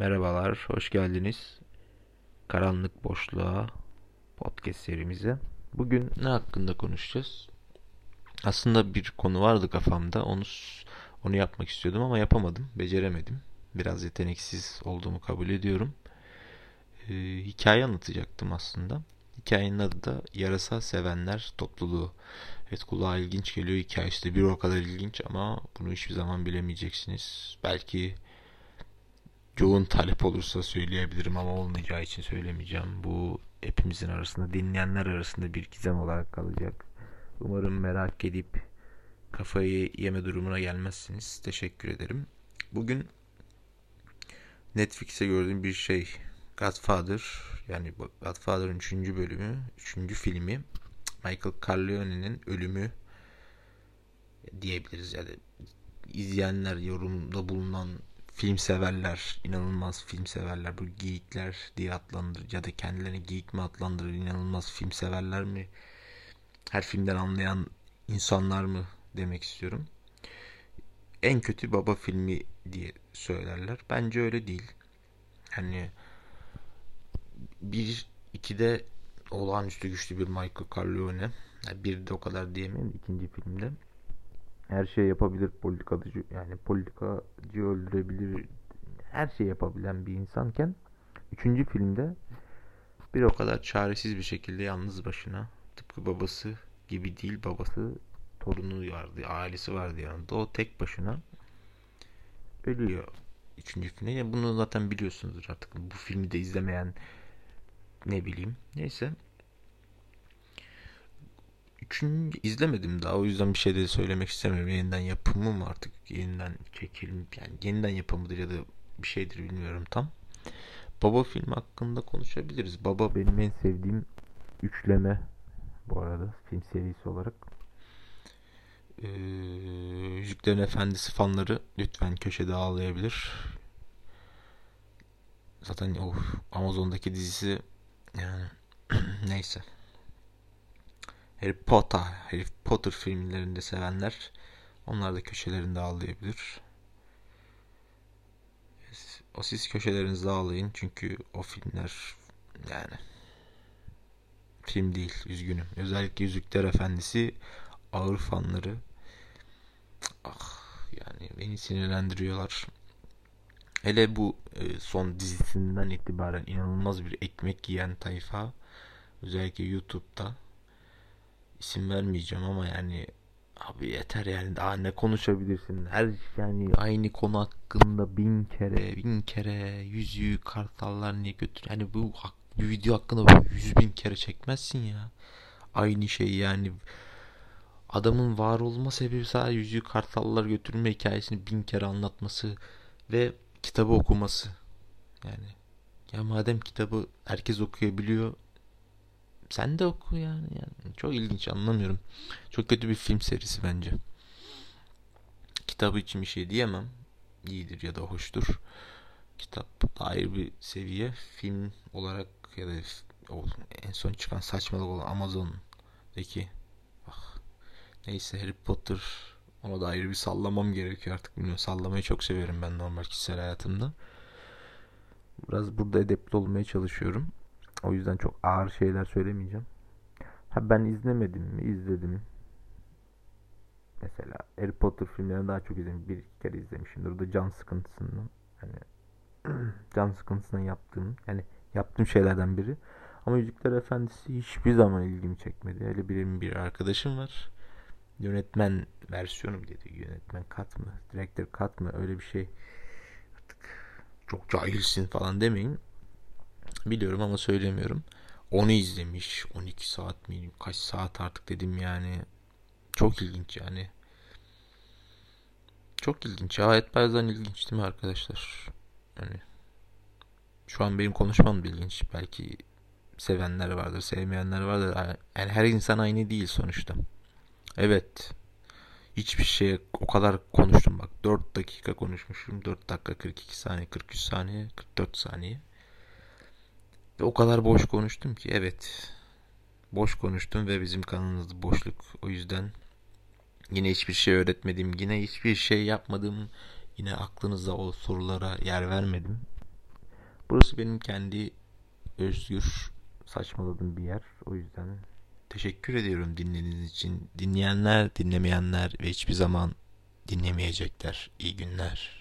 Merhabalar, hoş geldiniz. Karanlık Boşluğa podcast serimize. Bugün ne hakkında konuşacağız? Aslında bir konu vardı kafamda. Onu onu yapmak istiyordum ama yapamadım, beceremedim. Biraz yeteneksiz olduğumu kabul ediyorum. Ee, hikaye anlatacaktım aslında. Hikayenin adı da Yarasa Sevenler Topluluğu. Evet kulağa ilginç geliyor hikayesi de bir o kadar ilginç ama bunu hiçbir zaman bilemeyeceksiniz. Belki yoğun talep olursa söyleyebilirim ama olmayacağı için söylemeyeceğim. Bu hepimizin arasında dinleyenler arasında bir gizem olarak kalacak. Umarım merak edip kafayı yeme durumuna gelmezsiniz. Teşekkür ederim. Bugün Netflix'e gördüğüm bir şey Godfather yani Godfather'ın 3. bölümü, 3. filmi Michael Corleone'nin ölümü diyebiliriz yani izleyenler yorumda bulunan film severler, inanılmaz film severler, bu geekler diye adlandırır ya da kendilerini geek mi adlandırır, inanılmaz film severler mi, her filmden anlayan insanlar mı demek istiyorum. En kötü baba filmi diye söylerler. Bence öyle değil. Hani bir ikide olağanüstü güçlü bir Michael Corleone. Yani bir de o kadar diyemem ikinci filmde. Her şey yapabilir politikacı yani politikacı öldürebilir her şey yapabilen bir insanken üçüncü filmde bir o kadar çaresiz bir şekilde yalnız başına tıpkı babası gibi değil babası torunu vardı ailesi vardı yanında o tek başına ölüyor üçüncü filmde. Yani bunu zaten biliyorsunuzdur artık bu filmi de izlemeyen ne bileyim. Neyse Üçüncü izlemedim daha o yüzden bir şey de söylemek istemiyorum. Yeniden yapımı mı artık yeniden çekilim yani yeniden yapımıdır ya da bir şeydir bilmiyorum tam. Baba film hakkında konuşabiliriz. Baba benim en sevdiğim üçleme bu arada film serisi olarak. Ee, Yüzüklerin Efendisi fanları lütfen köşede ağlayabilir. Zaten o Amazon'daki dizisi yani neyse. Harry Potter, Harry Potter filmlerinde sevenler onlar da köşelerinde ağlayabilir. O siz köşelerinizde ağlayın çünkü o filmler yani film değil üzgünüm. Özellikle Yüzükler Efendisi ağır fanları ah yani beni sinirlendiriyorlar. Hele bu e, son dizisinden itibaren inanılmaz bir ekmek yiyen tayfa özellikle YouTube'da isim vermeyeceğim ama yani abi yeter yani. Daha ne konuşabilirsin? Her yani aynı konu hakkında bin kere bin kere yüzüğü kartallar niye götür yani bu bir video hakkında yüz bin kere çekmezsin ya. Aynı şey yani. Adamın var olma sebebi sadece yüzüğü kartallar götürme hikayesini bin kere anlatması ve kitabı okuması. Yani ya madem kitabı herkes okuyabiliyor sen de oku yani. yani. Çok ilginç anlamıyorum. Çok kötü bir film serisi bence. Kitabı için bir şey diyemem. İyidir ya da hoştur. Kitap ayrı bir seviye. Film olarak ya da en son çıkan saçmalık olan Amazon'daki ah, neyse Harry Potter ona da ayrı bir sallamam gerekiyor artık bilmiyorum. Sallamayı çok severim ben normal kişisel hayatımda. Biraz burada edepli olmaya çalışıyorum. O yüzden çok ağır şeyler söylemeyeceğim. Ha ben izlemedim mi? İzledim. Mesela Harry Potter filmlerini daha çok izledim. Bir iki kere izlemişimdir. O da can sıkıntısından. Hani can sıkıntısından yaptığım yani yaptığım şeylerden biri. Ama Yüzükler Efendisi hiçbir zaman ilgimi çekmedi. Öyle benim bir arkadaşım var. Yönetmen versiyonu dedi. Yönetmen kat mı? Direktör kat mı? Öyle bir şey. Artık çok cahilsin falan demeyin. Biliyorum ama söylemiyorum. Onu izlemiş. 12 saat mi? Kaç saat artık dedim yani. Çok ilginç yani. Çok ilginç. Ayet bazen ilginç değil mi arkadaşlar? Yani şu an benim konuşmam da ilginç. Belki sevenler vardır, sevmeyenler vardır. Yani her insan aynı değil sonuçta. Evet. Hiçbir şeye o kadar konuştum bak. 4 dakika konuşmuşum. 4 dakika 42 saniye, 43 saniye, 44 saniye. Ve o kadar boş konuştum ki evet. Boş konuştum ve bizim kanalımızda boşluk. O yüzden yine hiçbir şey öğretmedim. Yine hiçbir şey yapmadım. Yine aklınızda o sorulara yer vermedim. Burası benim kendi özgür saçmaladığım bir yer. O yüzden teşekkür ediyorum dinlediğiniz için. Dinleyenler, dinlemeyenler ve hiçbir zaman dinlemeyecekler. İyi günler.